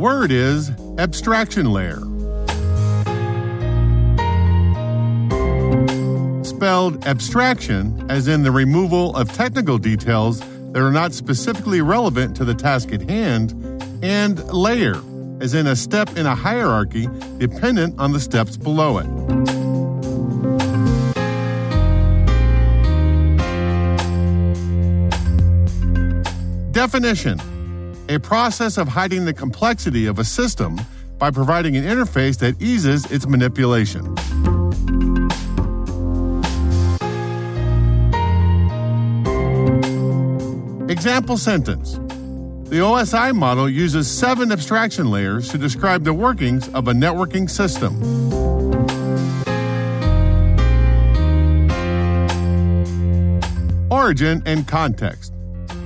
Word is abstraction layer. Spelled abstraction, as in the removal of technical details that are not specifically relevant to the task at hand, and layer, as in a step in a hierarchy dependent on the steps below it. Definition a process of hiding the complexity of a system by providing an interface that eases its manipulation. Example sentence The OSI model uses seven abstraction layers to describe the workings of a networking system. Origin and context.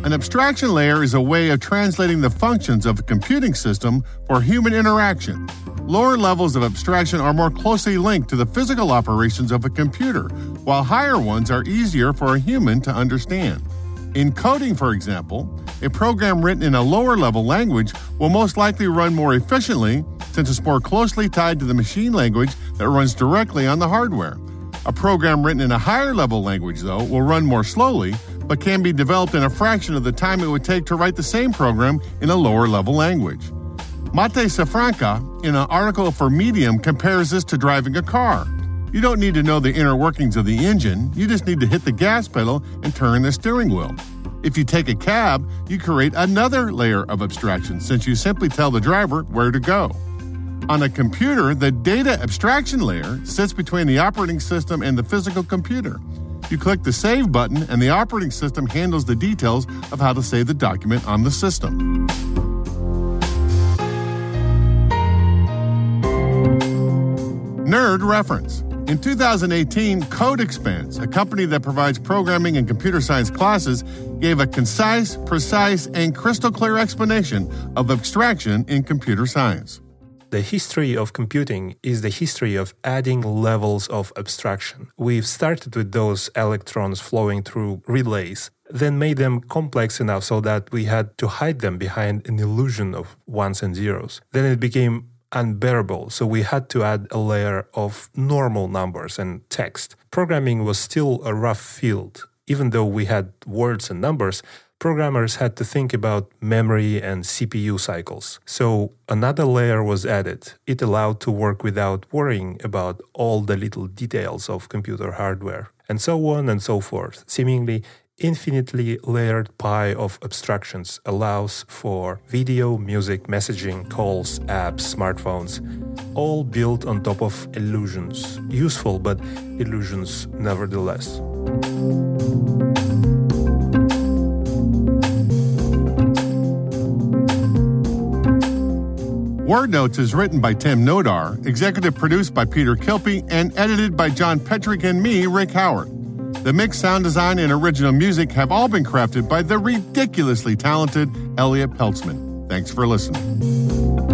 An abstraction layer is a way of translating the functions of a computing system for human interaction. Lower levels of abstraction are more closely linked to the physical operations of a computer, while higher ones are easier for a human to understand. In coding, for example, a program written in a lower level language will most likely run more efficiently since it's more closely tied to the machine language that runs directly on the hardware. A program written in a higher level language, though, will run more slowly but can be developed in a fraction of the time it would take to write the same program in a lower level language. Mate Safranca, in an article for Medium, compares this to driving a car. You don't need to know the inner workings of the engine, you just need to hit the gas pedal and turn the steering wheel. If you take a cab, you create another layer of abstraction since you simply tell the driver where to go. On a computer, the data abstraction layer sits between the operating system and the physical computer. You click the Save button, and the operating system handles the details of how to save the document on the system. Nerd reference. In 2018, CodeXpanse, a company that provides programming and computer science classes, gave a concise, precise, and crystal clear explanation of abstraction in computer science. The history of computing is the history of adding levels of abstraction. We've started with those electrons flowing through relays, then made them complex enough so that we had to hide them behind an illusion of ones and zeros. Then it became unbearable, so we had to add a layer of normal numbers and text. Programming was still a rough field. Even though we had words and numbers, programmers had to think about memory and CPU cycles. So another layer was added. It allowed to work without worrying about all the little details of computer hardware, and so on and so forth. Seemingly infinitely layered pie of abstractions allows for video, music, messaging, calls, apps, smartphones, all built on top of illusions. Useful, but illusions nevertheless. Word Notes is written by Tim Nodar, executive produced by Peter Kilpe, and edited by John Petrik and me, Rick Howard. The mix, sound design, and original music have all been crafted by the ridiculously talented Elliot Peltzman. Thanks for listening.